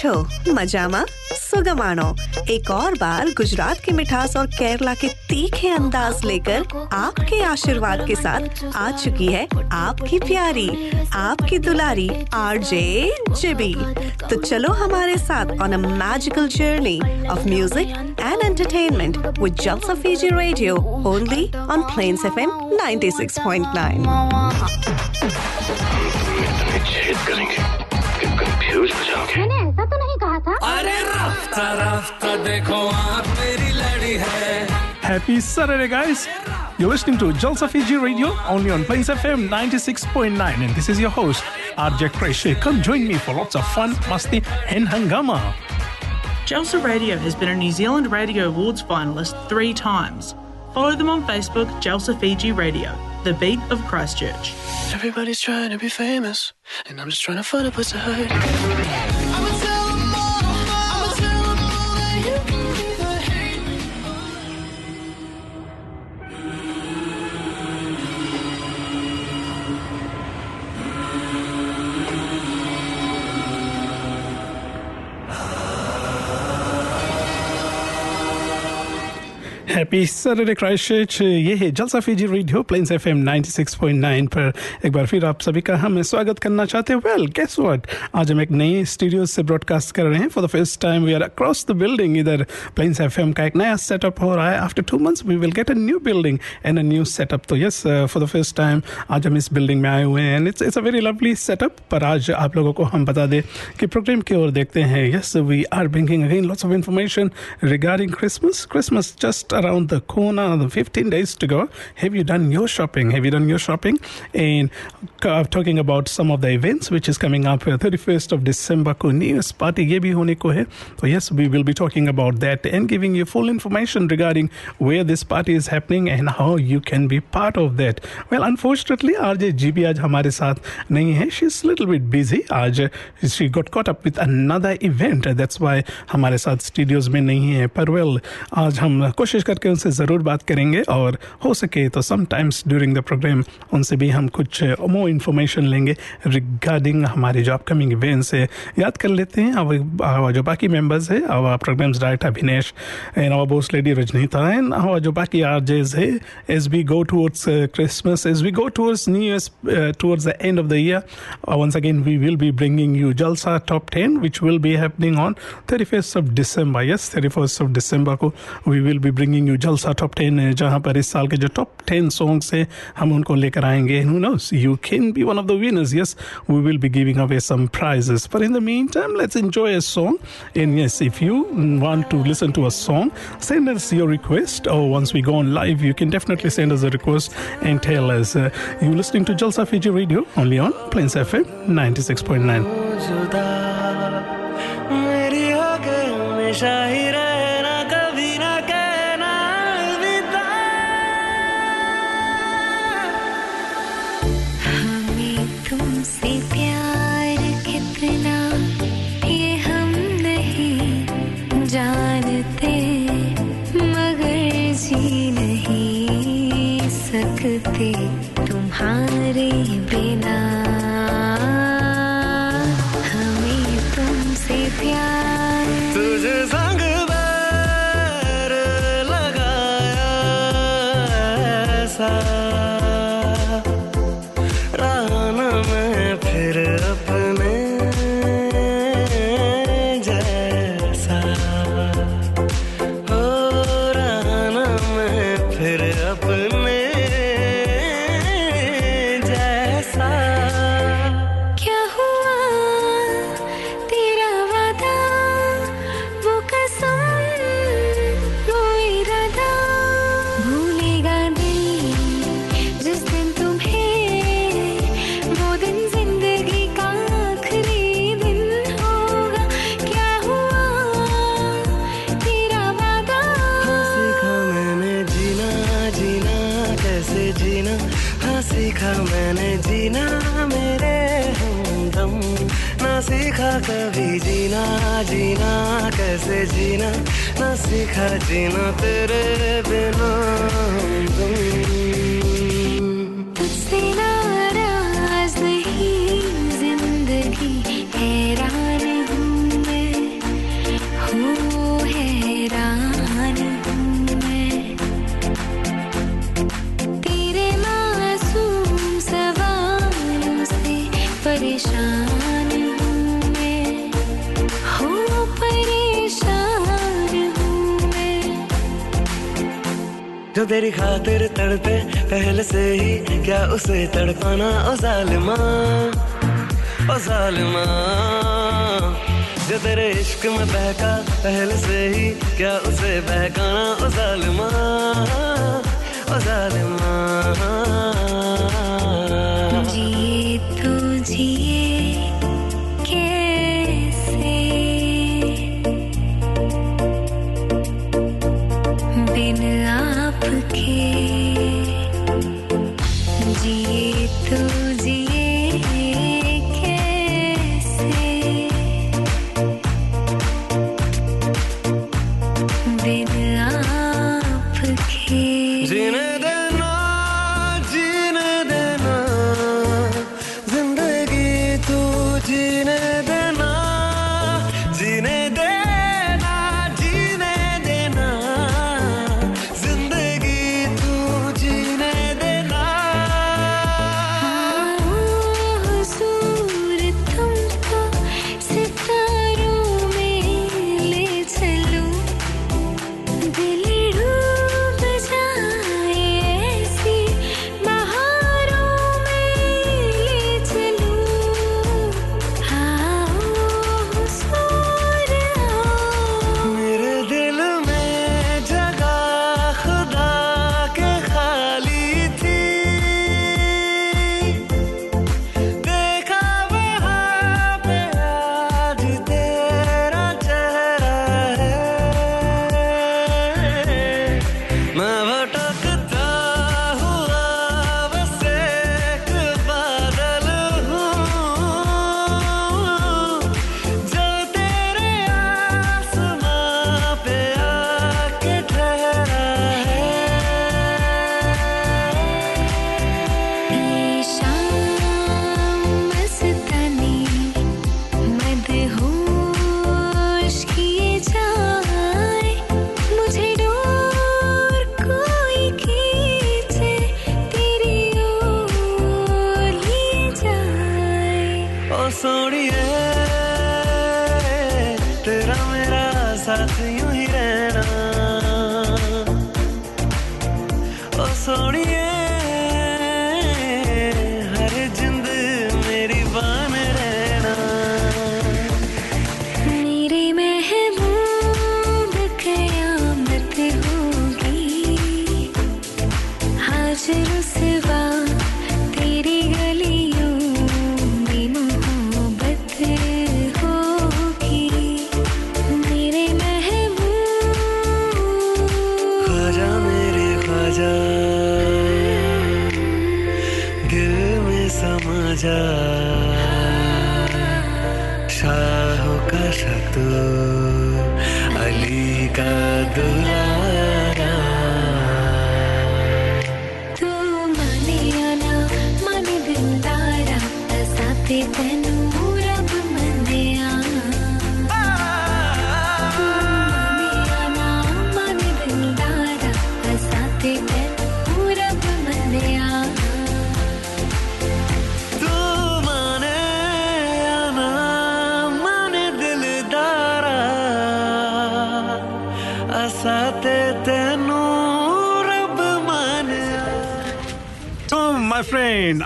છો મજામાં सुगमानो एक और बार गुजरात की मिठास और केरला के तीखे अंदाज लेकर आपके आशीर्वाद के साथ आ चुकी है आपकी प्यारी आपकी दुलारी आरजे जिबी तो चलो हमारे साथ on a magical journey of music and entertainment with Jalsa Fiji radio only on Plains FM 96.9 करेंगे कंफ्यूज हो जाओगे मैंने ऐसा तो नहीं कहा था अरे रास्ता रास्ता देखो आप मेरी लड़ी है Happy Saturday, guys! You're listening to Jalsa Fiji Radio only on Plains FM 96.9, and this is your host, RJ Kreshe. Come join me for lots of fun, masti, and hangama. Jalsa Radio has been a New Zealand Radio Awards finalist three times. Follow them on Facebook, Jalsa Fiji Radio, the beat of Christchurch. Everybody's trying to be famous, and I'm just trying to find a place to hide. Happy Saturday Christchurch ये है Jalsa Fiji radio planes FM 96.9 पर। एक बार फिर आप सभी का हम स्वागत करना चाहते हैं। वेल गेस व्हाट आज हम एक नए स्टूडियो से ब्रॉडकास्ट कर रहे हैं। For the first time we are across the building इधर। प्लेन्स एफएम का एक नया सेटअप हो रहा है। After two months we will get a new building and a new setup तो yes for the first time आज हम इस बिल्डिंग में आए हुए हैं। And it's it's a very lovely setup पर आज आप लोगों को हम बता दें कि प्रोग्राम की ओर देखते हैं। Yes we are bringing again lots of information regarding Christmas Christmas just around the corner, the 15 days to go. Have you done your shopping? Have you done your shopping? And uh, talking about some of the events which is coming up uh, 31st of December को New Year's party ये भी होने को है तो yes we will be talking about that and giving you full information regarding where this party is happening and how you can be part of that. Well unfortunately RJ GB आज हमारे साथ नहीं है she's a little bit busy आज she got caught up with another event that's why हमारे साथ studios में नहीं है पर वेल आज हम कोशिश करके उनसे ज़रूर बात करेंगे और हो सके तो समाइम्स ड्यूरिंग द प्रोग्राम उनसे भी हम कुछ मोर इन्फॉर्मेशन लेंगे रिगार्डिंग हमारे जो अपकमिंग इवेंट्स है। याद कर लेते हैं, अब जो बाकी मेंबर्स है, अब programs right Abhinesh and our boss lady Rajnita and अब जो बाकी आर जेज है as we go towards Christmas as we go towards new year towards the end of the year once again we will be bringing you Jalsa top ten which will be happening on thirty first of December yes thirty first of December को we will be bringing you Jalsa Top 10 है जहाँ पर इस साल के जो top 10 songs हैं हम उनको लेकर आएंगे who knows you can be one of the winners yes we will be giving away some prizes but in the meantime let's enjoy a song and yes if you want to listen to a song send us your request or once we go on live you can definitely send us a request and tell us uh, you listening to Jalsa Fiji Radio only on Plains FM 96.9 जुदा Până ना सीखा जीना तेरे तेरी खातिर तड़पे, पहले से ही क्या उसे तड़पाना? ओ जालिमा ओ जालिमा, जो तेरे इश्क में बहका, पहले से ही क्या उसे बहकाना? ओ जालिमा ओ जालिमा। आपके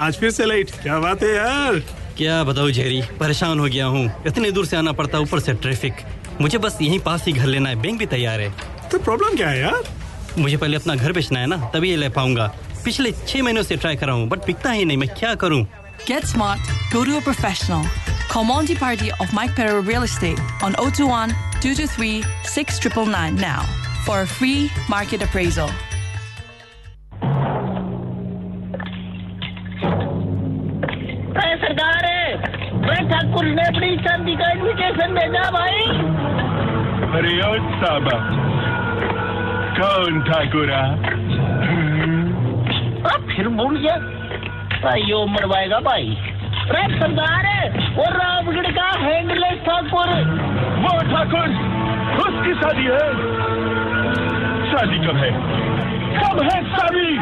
आज फिर से लेट क्या बात है यार। क्या बताऊँ जेरी परेशान हो गया हूँ। इतने दूर से आना पड़ता ऊपर से ट्रैफ़िक मुझे बस यहीं पास ही घर लेना है। बैंक भी तैयार है। तो प्रॉब्लम क्या है यार? मुझे पहले अपना घर बेचना है ना तभी ये ले पाऊँगा। पिछले छह महीनों से ट्राई कर रहा हूँ बट बिकता ही नहीं। मैं क्या करूँ? Get smart, go to a professional. Call Monty Party of Mike Perro Real Estate on 021 223 6999 now for a free market appraisal. ने अपनी शादी का इनविटेशन भेजा भाई। अरे साबा। कौन ठाकुर फिर भूल गया। भाई यो मरवाएगा भाई। अरे सरदार वो रामगढ़ का हैंडलेस ठाकुर। वो ठाकुर उसकी शादी है। शादी कब है? कब है शादी?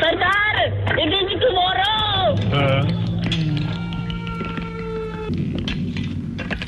सरदार इट इज़ टुमारो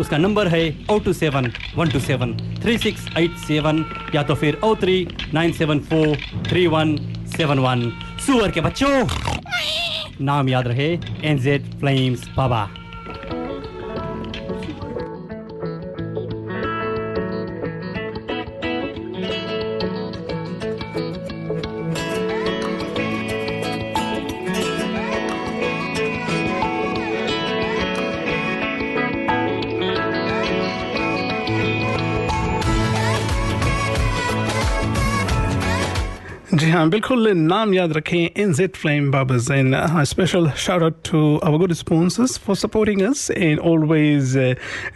उसका नंबर है o two seven, one two seven, three six eight seven या तो फिर o three nine seven four three one seven one. सुअर के बच्चों, नाम याद रहे एनजेड फ्लेम्स बाबा। बिल्कुल नाम याद रखें NZ flame barbers and special shout out to our good sponsors for supporting us and always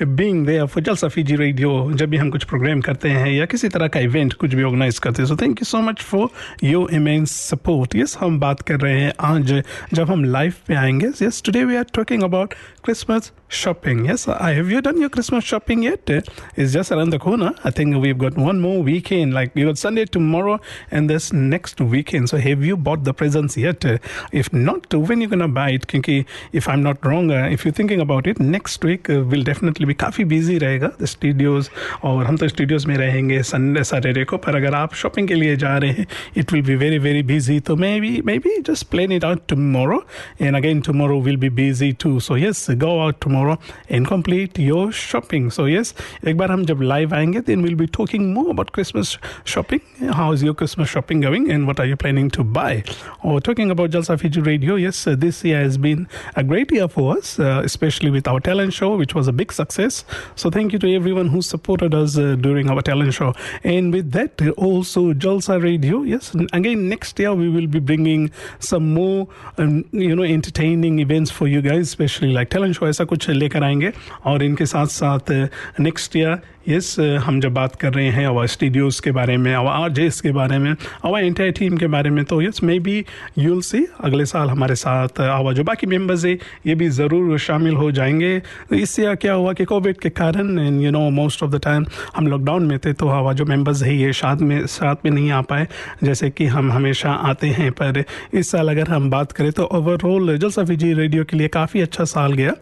being there for Jalsa Fiji radio जब भी हम कुछ प्रोग्राम करते हैं या किसी तरह का इवेंट कुछ भी ऑर्गेनाइज करते हैं so thank you so much for your immense support yes हम बात कर रहे हैं आज जब हम लाइव पे आएँगे yes today we are talking about Christmas shopping. Yes, i, have you done your christmas shopping yet? It's just around the corner. I think we've got one more weekend, like we got sunday, tomorrow, and this next weekend so have you bought the presents yet if not when you're gonna buy it क्योंकि if i'm not wrong uh, if you're thinking about it next week uh, will definitely be काफी busy रहेगा the studios और हम तो studios में रहेंगे Sunday Saturday को पर अगर आप शॉपिंग के लिए जा रहे हैं it will be very very busy तो maybe maybe just plan it out tomorrow and again tomorrow will be busy too so yes go out tomorrow and complete your shopping so yes एक बार हम जब live आएंगे then we'll be talking more about Christmas shopping how is your Christmas shopping going and what are you planning to buy or talking about Jalsa Fiji Radio yes uh, this year has been a great year for us uh, especially with our talent show which was a big success so thank you to everyone who supported us uh, during our talent show and with that uh, also Jalsa Radio yes and again next year we will be bringing some more um, you know entertaining events for you guys especially like talent show ऐसा कुछ लेकर आएंगे और इनके साथ साथ next year yes हम जब बात कर रहे हैं आवर स्टूडियोज़ के बारे में आवर आर के बारे में आवर इंटायर टीम के बारे में। तो yes maybe you'll see अगले साल हमारे साथ आवर जो बाकी मेंबर्स है ये भी ज़रूर शामिल हो जाएँगे। इससे क्या हुआ कि कोविड के कारण you know most of the time हम लॉकडाउन में थे तो आवा जो मेंबर्स है ये साथ में साथ में नहीं आ पाए। जैसे कि हम हमेशा आते हैं, पर इस साल अगर हम बात करें तो ओवरऑल जलसा फिजी रेडियो के लिए काफ़ी अच्छा साल गया।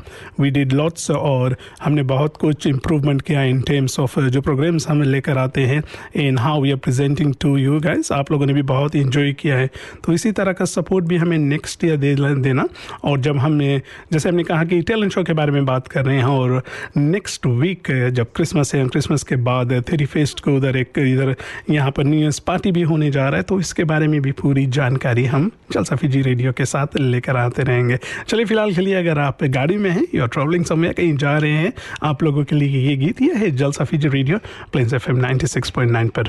वी डिड लॉट्स और हमने बहुत कुछ इम्प्रूवमेंट किया इन टर्म्स ऑफ़ जो प्रोग्राम्स हम लेकर आते हैं in how we are presenting to you guys आप लोगों ने भी बहुत इंजॉय किया है। तो इसी तरह का सपोर्ट भी हमें नेक्स्ट ईयर दे देना। और जब हमने, जैसे हमने कहा कि टैलेंट शो के बारे में बात कर रहे हैं और नेक्स्ट वीक जब क्रिसमस है क्रिसमस के बाद थ्री फेस्ट को उधर एक, इधर यहाँ पर न्यू ईयर्स पार्टी भी होने जा रहा है तो इसके बारे में भी पूरी जानकारी हम जलसा जी रेडियो के साथ लेकर आते रहेंगे। चलिए फ़िलहाल के लिए अगर आप गाड़ी में हैं या ट्रैवलिंग समय कहीं जा रहे हैं, आप लोगों के लिए ये गीत यह है जलसा जी radio Plains F M ninety six point nine पर।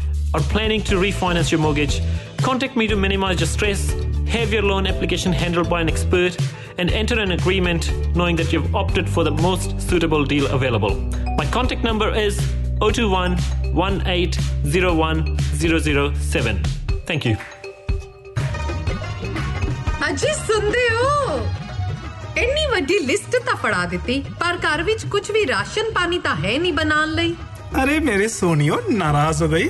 or planning to refinance your mortgage, contact me to minimize your stress, have your loan application handled by an expert, and enter an agreement knowing that you've opted for the most suitable deal available. My contact number is 021 1801007. Thank you. ਇੰਨੀ ਵੱਡੀ list ਤਾਂ ਫੜਾ ਦਿੱਤੀ ਪਰ ਘਰ ਵਿੱਚ ਕੁਝ ਵੀ ration ਪਾਣੀ ਤਾਂ ਹੈ ਨਹੀਂ ਬਣਾਉਣ ਲਈ ਅਰੇ ਮੇਰੇ ਸੋਨੀਓ ਨਾਰਾਜ਼ ਹੋ ਗਈ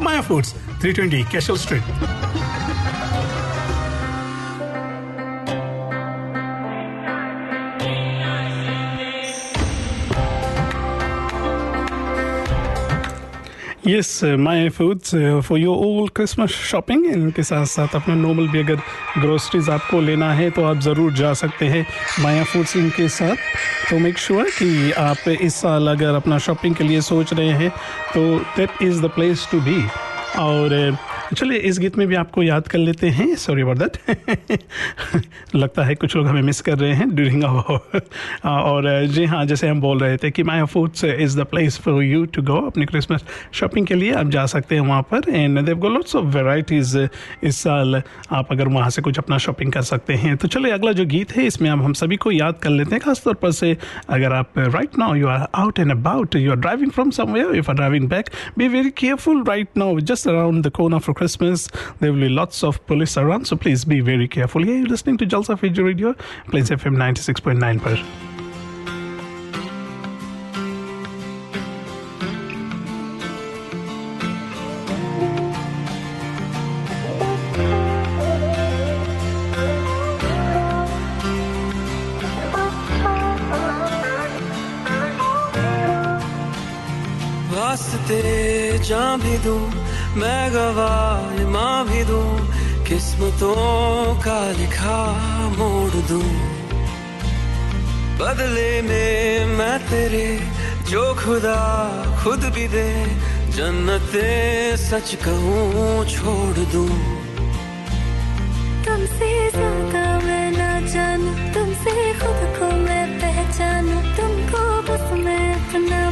Maya foods 320 Cashel street yes my foods for your all Christmas shopping इनके साथ साथ अपना नॉर्मल भी अगर ग्रोसरीज आपको लेना है तो आप ज़रूर जा सकते हैं माया फूड्स इनके साथ। तो मेक श्योर sure कि आप इस साल अगर अपना शॉपिंग के लिए सोच रहे हैं तो that is the place to be और चलिए, इस गीत में भी आपको याद कर लेते हैं। सॉरी अबाउट दैट लगता है कुछ लोग हमें मिस कर रहे हैं ड्यूरिंग और जी हाँ जैसे हम बोल रहे थे कि my foods is the place for you to go अपनी क्रिसमस शॉपिंग के लिए। आप जा सकते हैं वहाँ पर and they've got lots of varieties इस साल। आप अगर वहाँ से कुछ अपना शॉपिंग कर सकते हैं। तो चलिए, अगला जो गीत है, इसमें अब हम सभी को याद कर लेते हैं। खासतौर पर से अगर आप right now you are out and about you are driving from somewhere if are driving back be very careful right now just around the corner for Christmas. There will be lots of police around, so please be very careful. Yeah, you're listening to Jalsa Fiji Radio, Plains FM 96.9 per. किस्मतों का लिखा मोड़ दूँ। बदले में मैं तेरे जो खुदा खुद भी दे, जन्नते सच कहूँ छोड़ दूँ। तुमसे ज़्यादा मैं ना जानूं, तुमसे खुद को मैं पहचानूं, तुमको बस मैं अपना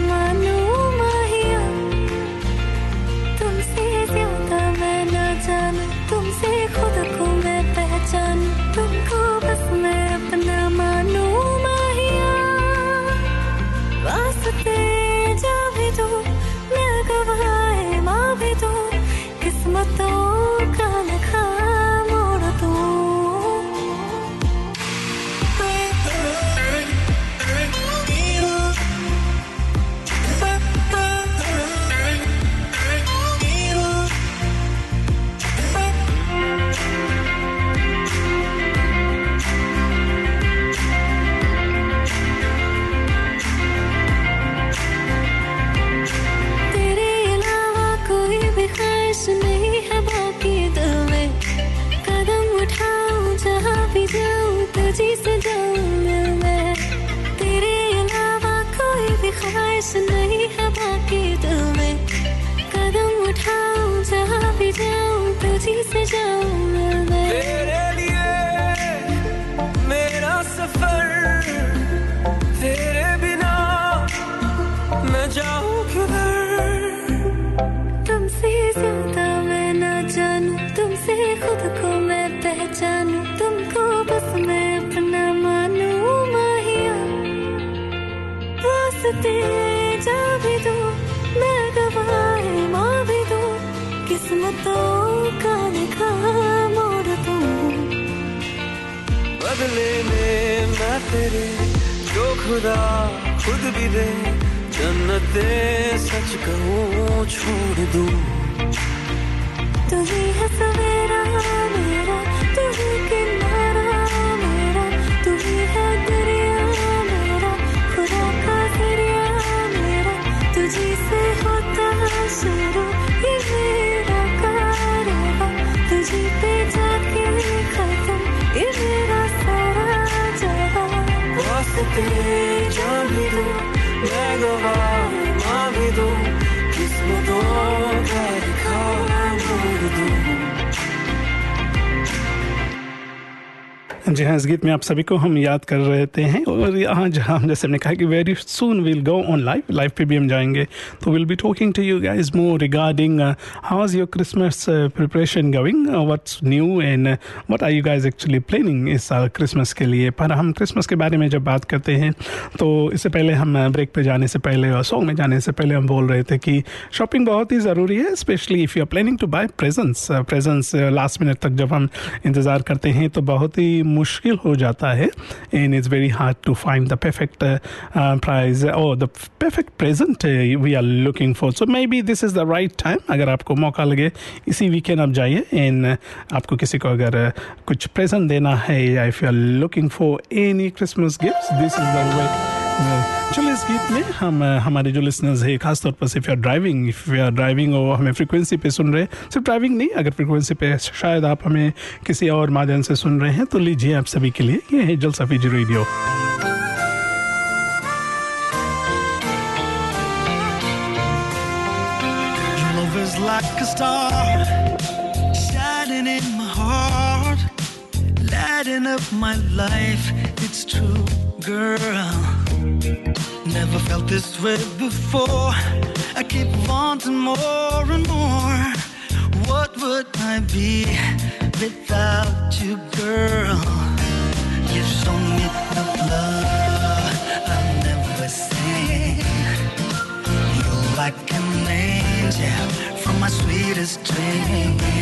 मोड़ दूँ जी हाँ इस गीत में आप सभी को हम याद कर रहे थे हैं और यहाँ जहाँ जैसे हमने कहा कि very soon will go on live live पे भी हम जाएँगे। तो will be talking to you guys more regarding how is your Christmas preparation going what's new and what are you guys actually planning इस साल क्रिसमस के लिए? पर हम क्रिसमस के बारे में जब बात करते हैं तो इससे पहले हम ब्रेक पे जाने से पहले और सॉन्ग में जाने से पहले हम बोल रहे थे कि शॉपिंग बहुत ही ज़रूरी है specially if you are planning to buy presents presents last minute तक जब हम इंतज़ार करते हैं तो बहुत ही मुश्किल हो जाता है and it's very hard to find the perfect prize और the perfect present we are looking for so maybe this is the right time अगर आपको मौका लगे इसी वीकेंड आप जाइए एंड आपको किसी को अगर uh, कुछ प्रेजेंट देना है या if you are looking for any Christmas gift this is the way चलो इस गीत में हम हमारे जो लिसनर्स है खासतौर पर सिर्फ़ driving if you are driving और हमें फ्रिक्वेंसी पे सुन रहे हैं सिर्फ़ ड्राइविंग नहीं अगर फ्रिक्वेंसी पे शायद आप हमें किसी और माध्यम से सुन रहे हैं तो लीजिए आप सभी के लिए ये है जल radio Your love is like a star shining in my heart, lighting up my life. It's true, girl. Never felt this way before. I keep wanting more and more. What would I be without you, girl? You show me the love I've never seen. You're like an angel from my sweetest dream.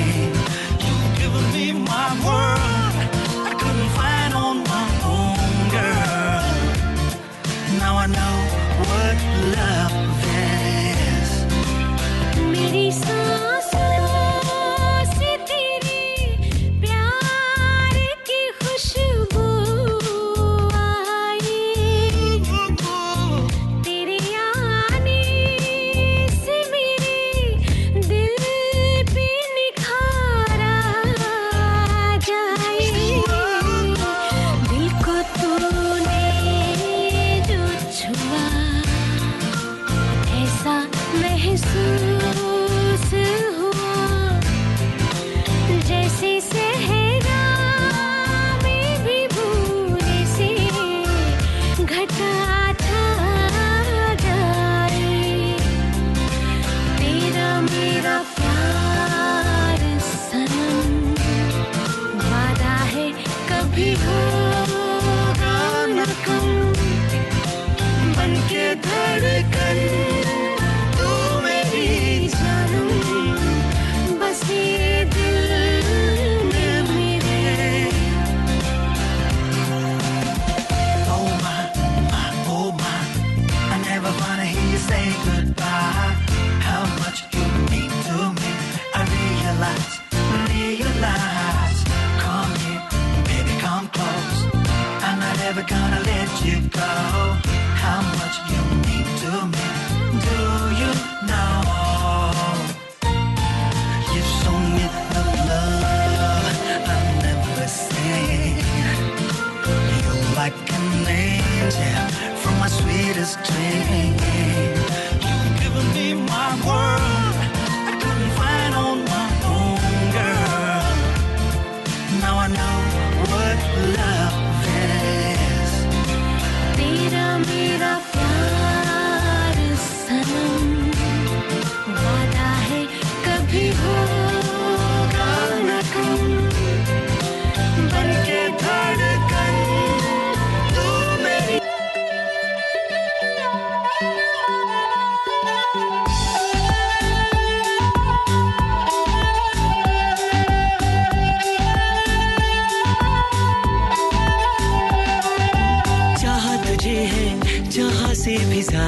Much you mean to me. Do you know? You show me the love I've never seen. You're like an angel from my sweetest dream.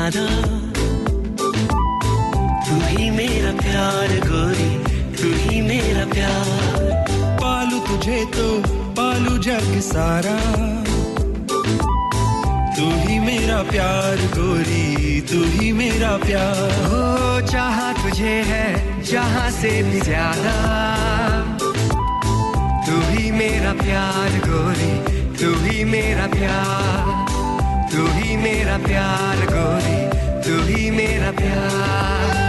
ज़्यादा तू ही मेरा प्यार गोरी। तू ही मेरा प्यार। पालू तुझे तो पालू जग सारा। तू ही मेरा प्यार गोरी। तू ही मेरा प्यार। हो चाहा तुझे है जहाँ से भी ज़्यादा। तू ही मेरा प्यार गोरी। तू ही मेरा प्यार। मेरा प्यार गोरी तू ही मेरा प्यार।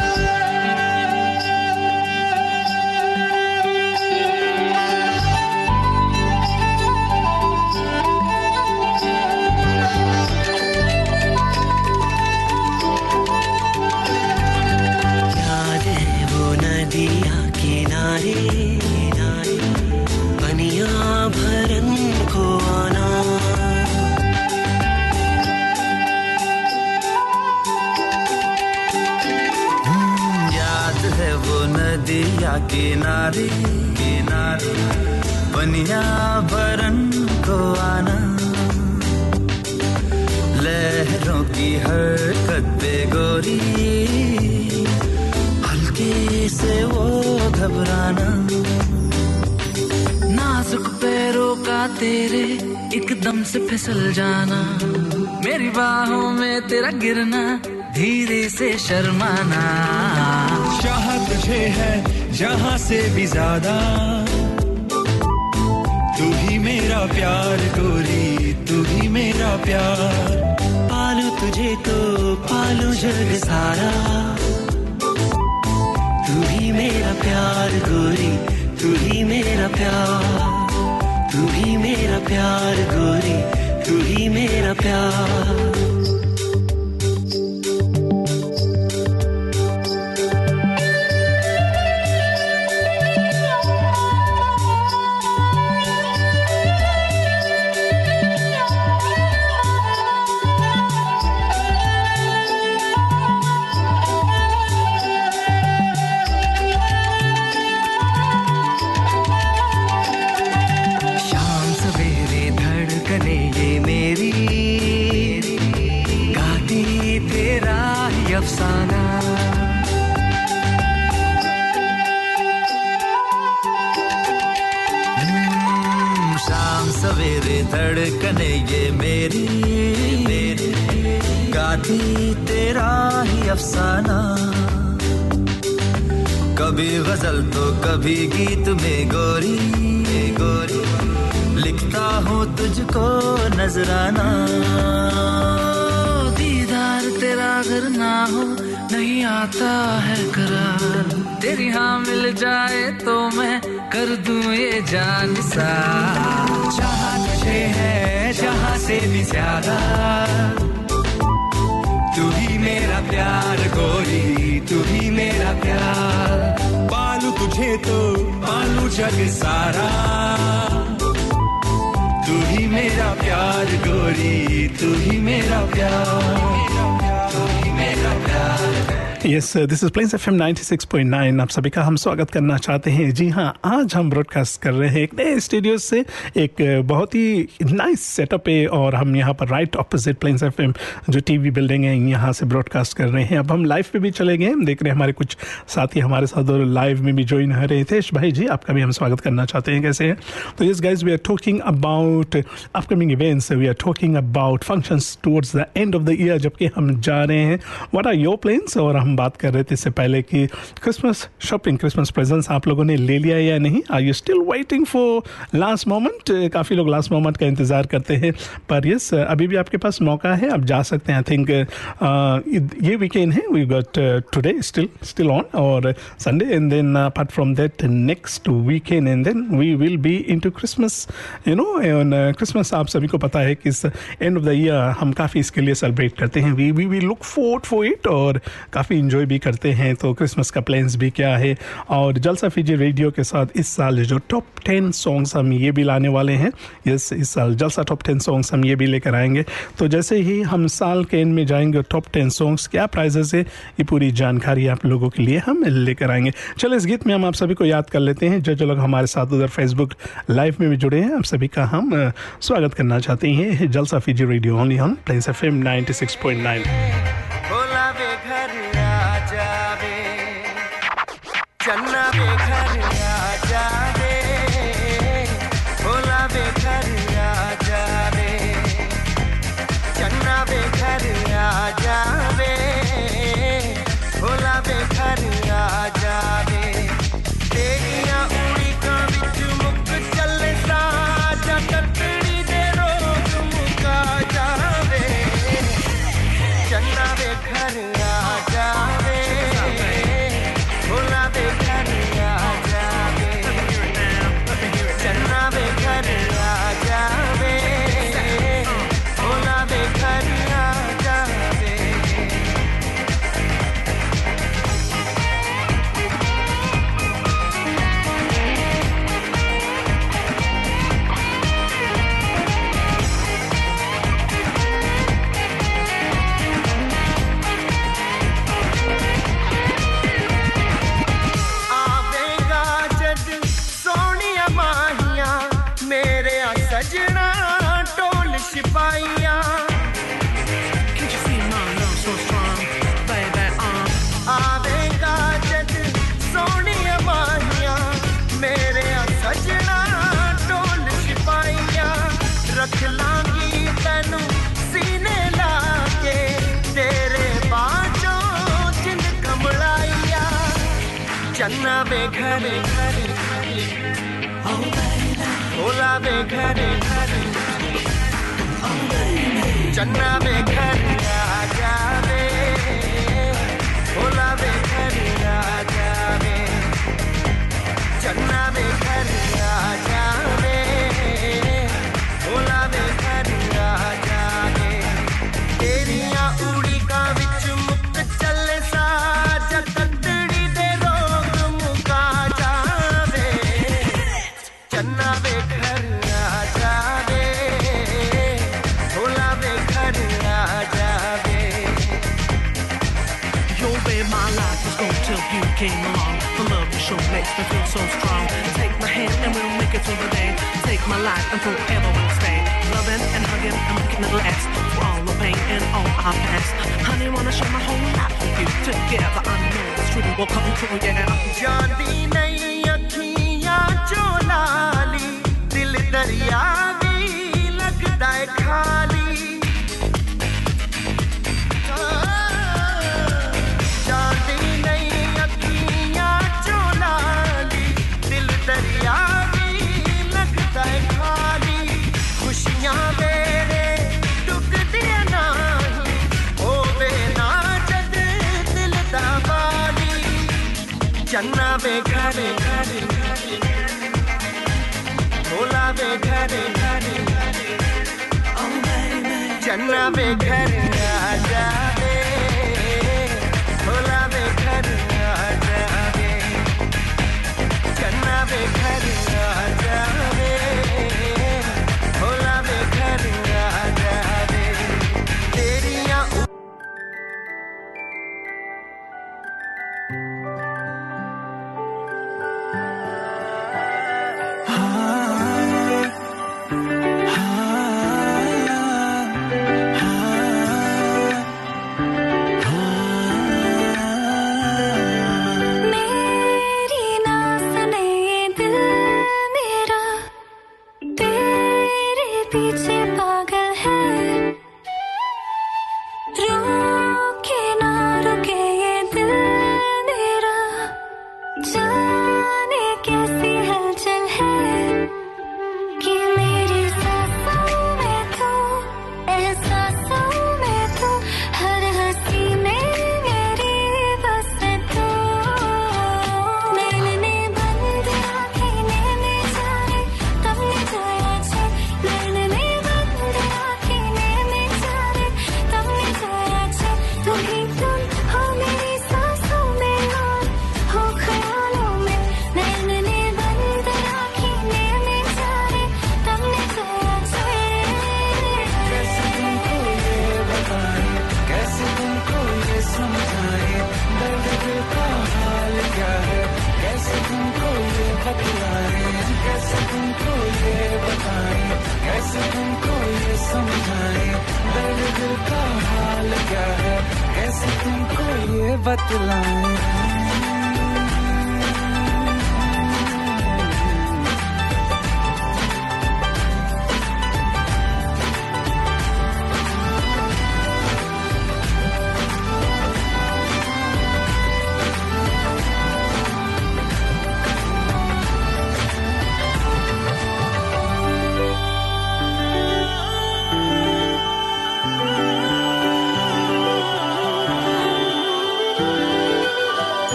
से भी ज़्यादा। तू ही मेरा प्यार गोरी, तू ही मेरा प्यार। पालू तुझे तो पालू जग सारा। तू ही मेरा प्यार गोरी, तू ही मेरा प्यार। तू ही मेरा प्यार गोरी, तू ही मेरा प्यार। कभी गीत में गोरी गोरी। लिखता हूँ तुझको नजराना। दीदार तेरा घर ना हो, नहीं आता है करार। तेरी हाँ मिल जाए तो मैं कर दूँ ये जान सा। चाह तुझे है, जहाँ से भी ज़्यादा। तू ही मेरा प्यार गोरी, तू ही मेरा प्यार। तुझे तो पालू जग सारा। तू ही मेरा प्यार गोरी तू ही मेरा प्यार। Yes this is Plains FM 96.9 आप सभी का हम स्वागत करना चाहते हैं। जी हाँ आज हम ब्रॉडकास्ट कर रहे हैं एक नए स्टूडियो से, एक बहुत ही नाइस सेटअप है और हम यहाँ पर राइट ऑपोजिट प्लेन्स एफएम जो टीवी बिल्डिंग है, यहाँ से ब्रॉडकास्ट कर रहे हैं। अब हम लाइव पे भी चले गए। हम देख रहे हैं हमारे कुछ साथी हमारे साथ और लाइव में भी ज्वाइन हो रहे थे। भाई जी, आपका भी हम स्वागत करना चाहते हैं। कैसे हैं? तो yes guys we are talking about upcoming events we are talking about functions towards the end of the year जबकि हम जा रहे हैं। व्हाट आर योर प्लेन्स और हम बात कर रहे थे इससे पहले कि क्रिसमस शॉपिंग क्रिसमस प्रेजेंट्स आप लोगों ने ले लिया या नहीं? Are you still waiting for last moment काफ़ी लोग लास्ट मोमेंट का इंतज़ार करते हैं। पर यस अभी भी आपके पास मौका है, आप जा सकते हैं। आई थिंक ये वीकेंड है we got today still still on और Sunday and then apart from that next weekend and then we will be into Christmas you know Christmas आप सभी को पता है कि इस एंड ऑफ़ द ईयर हम काफ़ी इसके लिए सेलिब्रेट करते हैं। We we we look forward for it और काफ़ी इंजॉय भी करते हैं तो क्रिसमस का प्लान्स भी क्या है? और जलसा फीजी रेडियो के साथ इस साल जो टॉप टेन सॉन्ग्स हम ये भी लाने वाले हैं, यस, इस साल जलसा टॉप टेन सॉन्ग्स हम ये भी लेकर आएँगे। तो जैसे ही हम साल के एंड में जाएँगे टॉप टेन सॉन्ग्स क्या प्राइजेस है, ये पूरी जानकारी आप लोगों के लिए हम लेकर आएँगे। चलो इस गीत में हम आप सभी को याद कर लेते हैं। जो जो लोग हमारे साथ उधर फेसबुक लाइव में भी जुड़े हैं, आप सभी का हम स्वागत करना चाहते हैं। Jalsa Fiji radio only on Plains F M ninety six point nine चन्ना बे forever will stay. Loving and hugging and making it last for all the pain and all our past. Honey, wanna share my whole life with you. Together, I know it's true. We'll come through, yeah. John D. जो लाली दिल दरिया भी लगता वे घर चन्ना वे घर।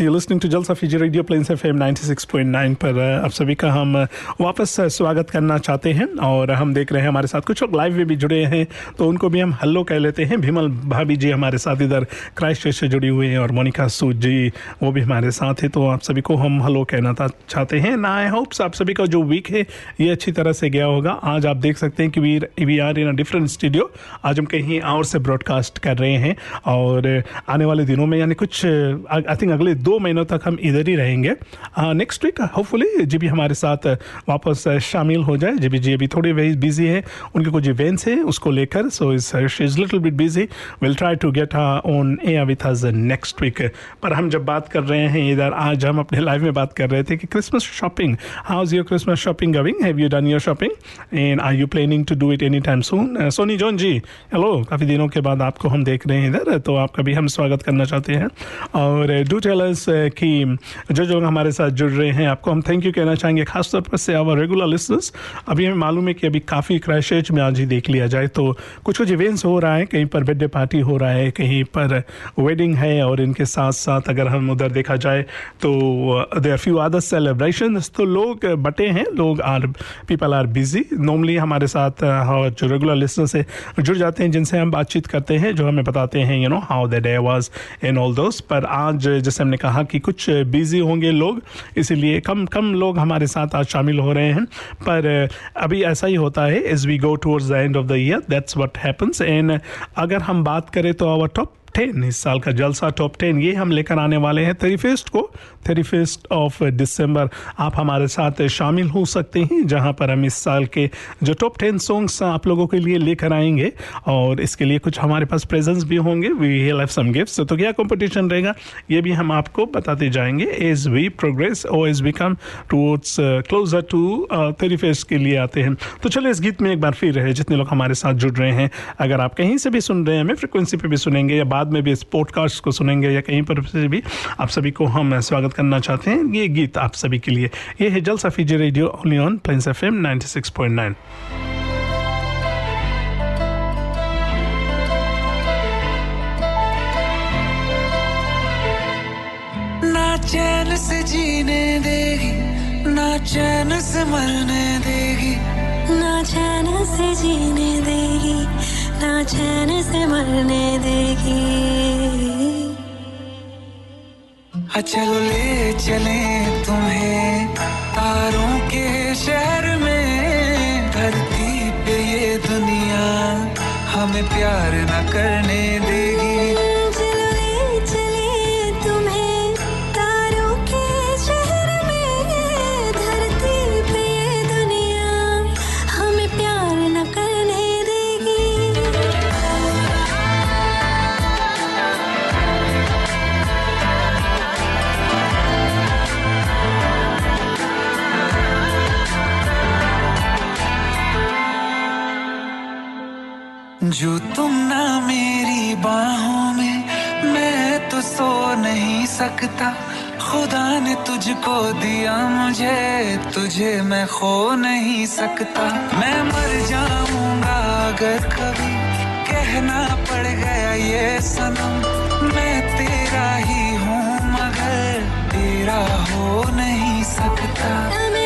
You listening to Jalsa Fiji radio Plains F M 96.9 पर uh, आप सभी का हम uh, वापस uh, स्वागत करना चाहते हैं और हम देख रहे हैं हमारे साथ कुछ लोग लाइव में भी जुड़े हैं तो उनको भी हम हल्लो कह लेते हैं। भीमल भाभी जी हमारे साथ इधर क्राइस्ट से जुड़ी हुई हैं और मोनिका सूद जी वो भी हमारे साथ है तो आप सभी को हम हलो कहना चाहते हैं। ना आई होप्स आप सभी का जो वीक है ये अच्छी तरह से गया होगा। आज आप देख सकते हैं कि we we are in a different studio आज हम कहीं और से ब्रॉडकास्ट कर रहे हैं और आने वाले दिनों में यानी कुछ आई थिंक अगले दो महीनों तक हम इधर ही रहेंगे। नेक्स्ट वीक होपफुली जी भी हमारे साथ वापस शामिल हो जाए। जी भी जी अभी थोड़ी वही बिज़ी है। उनके कुछ इवेंट्स हैं, उसको लेकर so is is little bit busy will try to get on air with us next week पर हम जब बात कर रहे हैं इधर, आज हम अपने लाइव में बात कर रहे थे कि Christmas shopping how is your Christmas shopping going have you done your shopping and are you planning to do it any time soon Sony John ji hello काफ़ी दिनों के बाद आपको हम देख रहे हैं इधर तो आपका भी हम स्वागत करना चाहते हैं। और डू टेल अस कि जो जो हमारे साथ जुड़ रहे हैं। आपको हम थैंक यू कहना चाहेंगे खासतौर पर से आवर रेगुलर लिसनर्स अभी हमें मालूम है कि अभी काफ़ी क्राइश में आज ही देख लिया जाए तो कुछ कुछ इवेंट्स हो रहा है कहीं पर बर्थडे पार्टी हो रहा है कहीं पर वेडिंग है और इनके साथ साथ अगर हम उधर देखा जाए तो देर फ्यू अदर सेलिब्रेशन तो लोग बटे हैं लोग are people are busy normally हमारे साथ uh, जो रेगुलर लिसनर से जुड़ जाते हैं जिनसे हम बातचीत करते हैं जो हमें बताते हैं you know how the day was in all those पर आज जैसे हमने कहा कि कुछ बिज़ी होंगे लोग, इसीलिए कम कम लोग हमारे साथ आज शामिल हो रहे हैं। पर अभी ऐसा ही होता है as we go towards the end of the year that's what happens and अगर हम बात करें तो आवर टॉप टेन इस साल का जलसा टॉप टेन ये हम लेकर आने वाले हैं थर्टी फ़र्स्ट को। थर्टी फ़र्स्ट ऑफ़ दिसंबर आप हमारे साथ शामिल हो सकते हैं, जहाँ पर हम इस साल के जो टॉप टेन सॉन्ग्स आप लोगों के लिए लेकर आएँगे, और इसके लिए कुछ हमारे पास प्रेजेंस भी होंगे वी हैव सम गिफ्ट्स तो क्या कंपटीशन रहेगा, ये भी हम आपको बताते जाएँगे एज वी प्रोग्रेस और as we come towards closure to thirty first के लिए आते हैं। तो चलो इस गीत में एक बार फिर है, जितने लोग हमारे साथ जुड़ रहे हैं, अगर आप कहीं से भी सुन रहे हैं, हमें फ्रिक्वेंसी पे भी सुनेंगे, या बाद में भी इस पॉडकास्ट को सुनेंगे या कहीं पर से भी आप सभी को हम स्वागत करना चाहते हैं। ये गीत आप सभी के लिए। ये है Jalsa Fiji radio only on Plains F M ninety six point nine चैन से जीने देगी ना चैन से मरने देगी। ना चैन से जीने देगी ना चैन से मरने देगी अच्छा ले चले तुम्हें, तारों के शहर में, धरती पे ये दुनिया, हमें प्यार न करने देगी जो तुम ना मेरी बाहों में। मैं तो सो नहीं सकता। खुदा ने तुझको दिया मुझे, तुझे मैं खो नहीं सकता। मैं मर जाऊँगा अगर कभी। कहना पड़ गया ये सनम। मैं तेरा ही हूँ मगर तेरा हो नहीं सकता।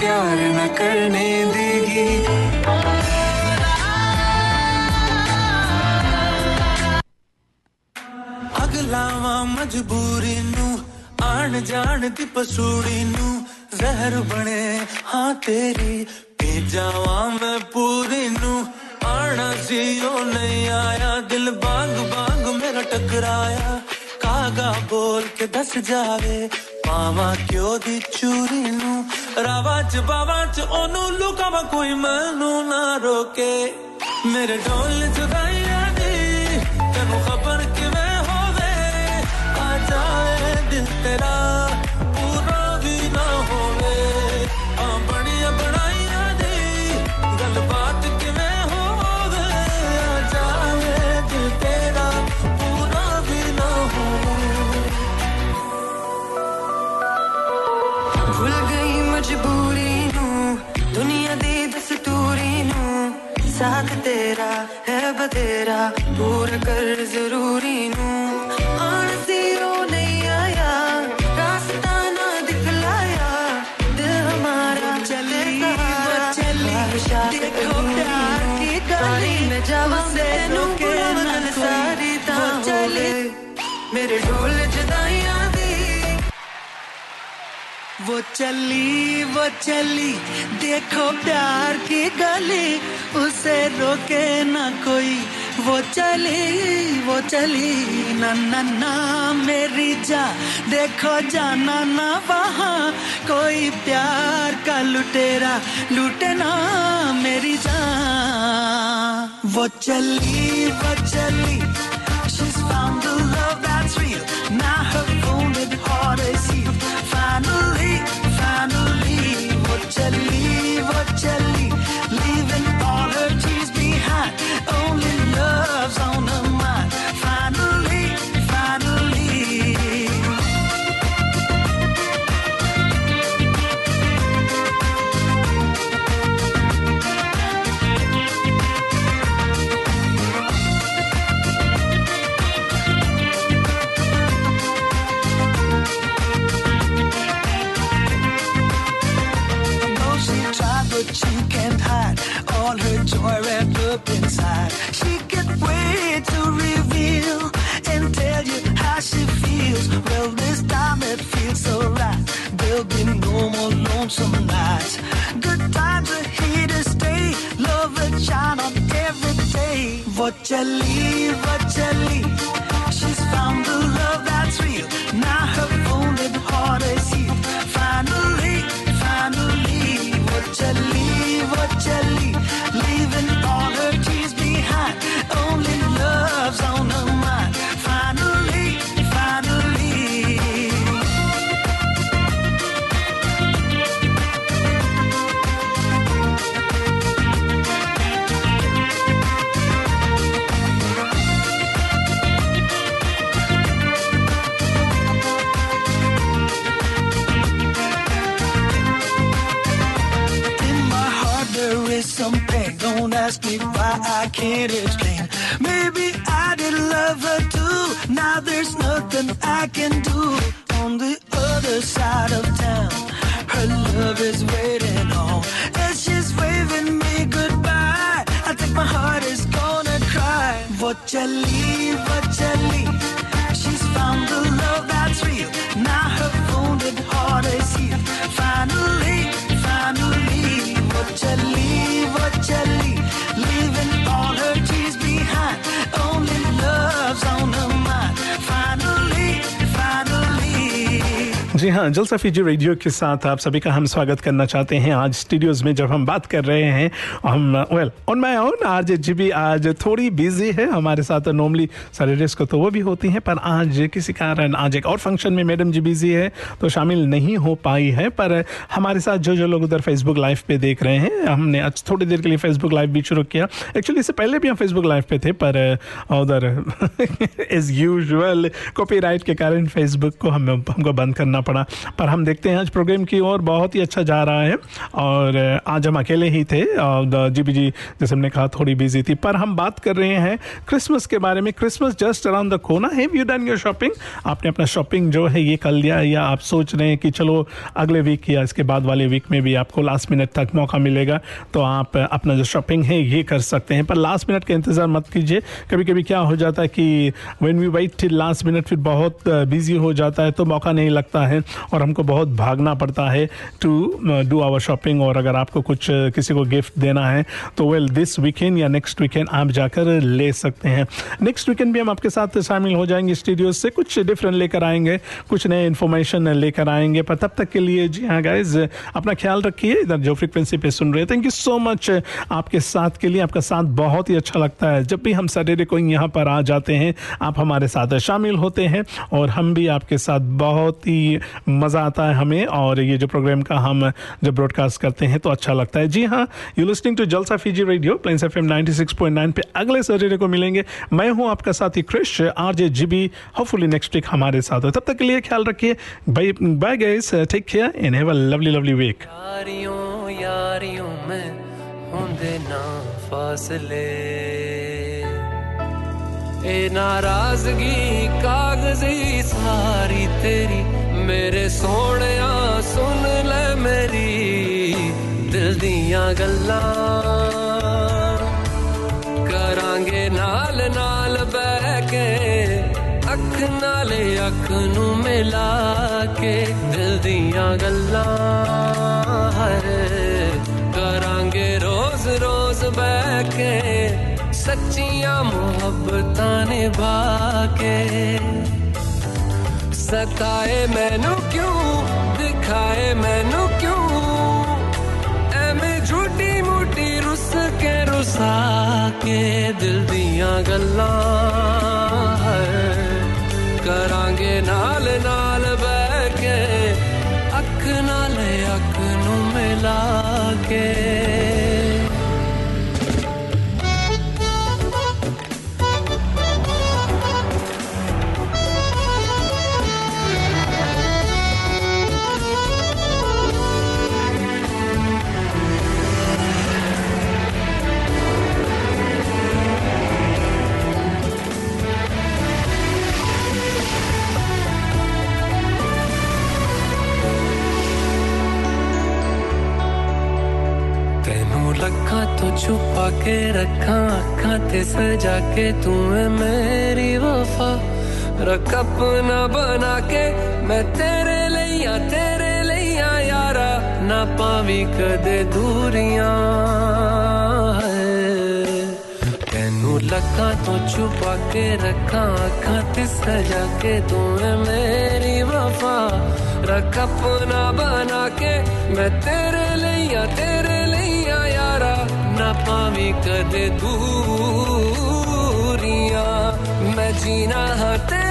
प्यार न करने देगी ਅਗਲਾਵਾਂ ਮਜਬੂਰੀ ਨੂੰ ਆਣ ਜਾਣ ਦੀ ਪਸੂੜੀ ਨੂੰ ਜ਼ਹਿਰ ਬਣੇ ਹਾਂ ਤੇਰੀ ਪੀ ਜਾਵਾਂ ਮੈਂ ਪੂਰੀ ਨੂੰ ਆਣਾ ਸੀ ਉਹ ਨਹੀਂ ਆਇਆ ਦਿਲ ਬਾਗ ਬਾਗ ਮੇਰਾ ਟਕਰਾਇਆ ਕਾਗਾ ਬੋਲ ਕੇ ਦੱਸ ਜਾਵੇ ਪਾਵਾਂ ਕਿਉਂ ਦੀ ਚੂਰੀ ਨੂੰ ਰਾਵਾਂ ਚ ਬਾਵਾਂ ਚ ਉਹਨੂੰ ਲੁਕਾਵਾਂ ਕੋਈ ਮੈਨੂੰ ਨਾ ਰੋਕੇ ਮੇਰੇ ਢੋਲ ਜੁਦਾਈਆਂ ਦੀ ਤੈਨੂੰ ਖਬਰ ਕਿਵੇਂ ਹੋਵੇ ਆ ਜਾਏ ਦਿਲ ਤੇਰਾ बतेरा पूरा कर ज़रूर वो चली वो चली, देखो प्यार की गली, उसे रोके ना कोई। वो चली वो चली, ना ना मेरी जा। देखो जाना ना वहाँ, कोई प्यार का लुटेरा लूटे ना मेरी जान। वो चली वो चली joy wrapped up inside. She can't wait to reveal and tell you how she feels. Well, this time it feels so right. There'll be no more lonesome nights. Good times are here to stay. Love will shine on every day. Vocali, Vocali. She's found the love that's real. Now her wounded heart is healed. Finally, finally, Vocali, ask me why I can't explain. Maybe I did love her too. Now there's nothing I can do. On the other side of town, her love is waiting on. As she's waving me goodbye, I think my heart is gonna cry. Vocali, Vocali. She's found the love that's real. Now her wounded heart is healed. Finally, finally, Vocali, Vocali. जी हाँ जलसा Fiji radio के साथ आप सभी का हम स्वागत करना चाहते हैं। आज स्टूडियोज में जब हम बात कर रहे हैं, हम वेल ऑन माय ओन आज जी भी आज थोड़ी बिज़ी है हमारे साथ। नॉर्मली सैटरडेज को तो वो भी होती हैं, पर आज किसी कारण, आज एक और फ़ंक्शन में मैडम जी बिज़ी है तो शामिल नहीं हो पाई है, पर हमारे साथ जो जो लोग उधर फेसबुक लाइव पे देख रहे हैं, हमने आज थोड़ी देर के लिए फेसबुक लाइव भी शुरू किया। एक्चुअली इससे पहले भी हम फेसबुक लाइव पे थे, पर, उधर एज यूजुअल कॉपीराइट के कारण फेसबुक को हम, हमको बंद करना पड़ा। पर हम देखते हैं आज प्रोग्राम की ओर। बहुत ही अच्छा जा रहा है। और आज हम अकेले ही थे। और जी बी जी, जैसे हमने कहा, थोड़ी बिज़ी थी। पर हम बात कर रहे हैं क्रिसमस के बारे में। क्रिसमस जस्ट अराउंड द कोना है यू डन योर शॉपिंग आपने अपना शॉपिंग जो है, ये कर लिया? या आप सोच रहे हैं कि चलो, अगले वीक या इसके बाद वाले वीक में भी आपको लास्ट मिनट तक मौका मिलेगा तो आप अपना जो शॉपिंग है, ये कर सकते हैं। पर लास्ट मिनट का इंतज़ार मत कीजिए। कभी कभी क्या हो जाता है कि when we wait till last minute फिर बहुत बिज़ी हो जाता है तो मौका नहीं लगता है। और हमको बहुत भागना पड़ता है टू डू आवर शॉपिंग और अगर आपको कुछ uh, किसी को गिफ्ट देना है तो वेल दिस वीकेंड या नेक्स्ट वीकेंड आप जाकर ले सकते हैं। नेक्स्ट वीकेंड भी हम आपके साथ शामिल हो जाएँगे स्टूडियो से। कुछ डिफरेंट लेकर आएँगे कुछ नए इन्फॉर्मेशन लेकर आएँगे पर तब तक के लिए जी हाँ गाइज़ अपना ख्याल रखिए। इधर जो फ्रिक्वेंसी पे सुन रहे थैंक यू सो मच आपके साथ के लिए। आपका साथ बहुत ही अच्छा लगता है। जब भी हम सैटरडे को यहाँ पर आ जाते हैं आप हमारे साथ शामिल होते हैं और हम भी आपके साथ बहुत ही मज़ा आता है हमें और ये जो प्रोग्राम का हम जब ब्रॉडकास्ट करते हैं तो अच्छा लगता है। जी हाँ you listening to Jalsa Fiji radio plains F M पे अगले सैटरडे को मिलेंगे। मैं हूँ आपका साथी Krish R J G B hopefully next week हमारे साथ हो। तब तक के लिए ख्याल रखिए। Bye bye guys take care and have a lovely lovely week यारियों यारियों में सारी तेरी मेरे सोने सुन ले मेरी दिल दियाँ गल्लां। करांगे नाल नाल बह के, अख नाले अख नू मिला के दिल दियाँ गल्लां करांगे रोज रोज बह के, सच्चियाँ मोहब्बतां निभा के। सताए मैनू क्यों? दिखाए मैनू क्यों? एवं झूठी मूठी रुस के रुसा के दिल दिया गल करा नाल, नाल बह के अख नाले अख नू मिला के। छुपा के रखा अखा ते सजा के तू है मेरी वफा। रख अपना बना के मैं तेरे लिया तेरे लिया यारा। ना पावी कदे दूरिया लखा तो छुपा के रखा अखा ते सजा के तू है मेरी वफा। रख अपना बना के मैं तेरे लिया तेरे पावी कद दूरिया। मैं जीना हटे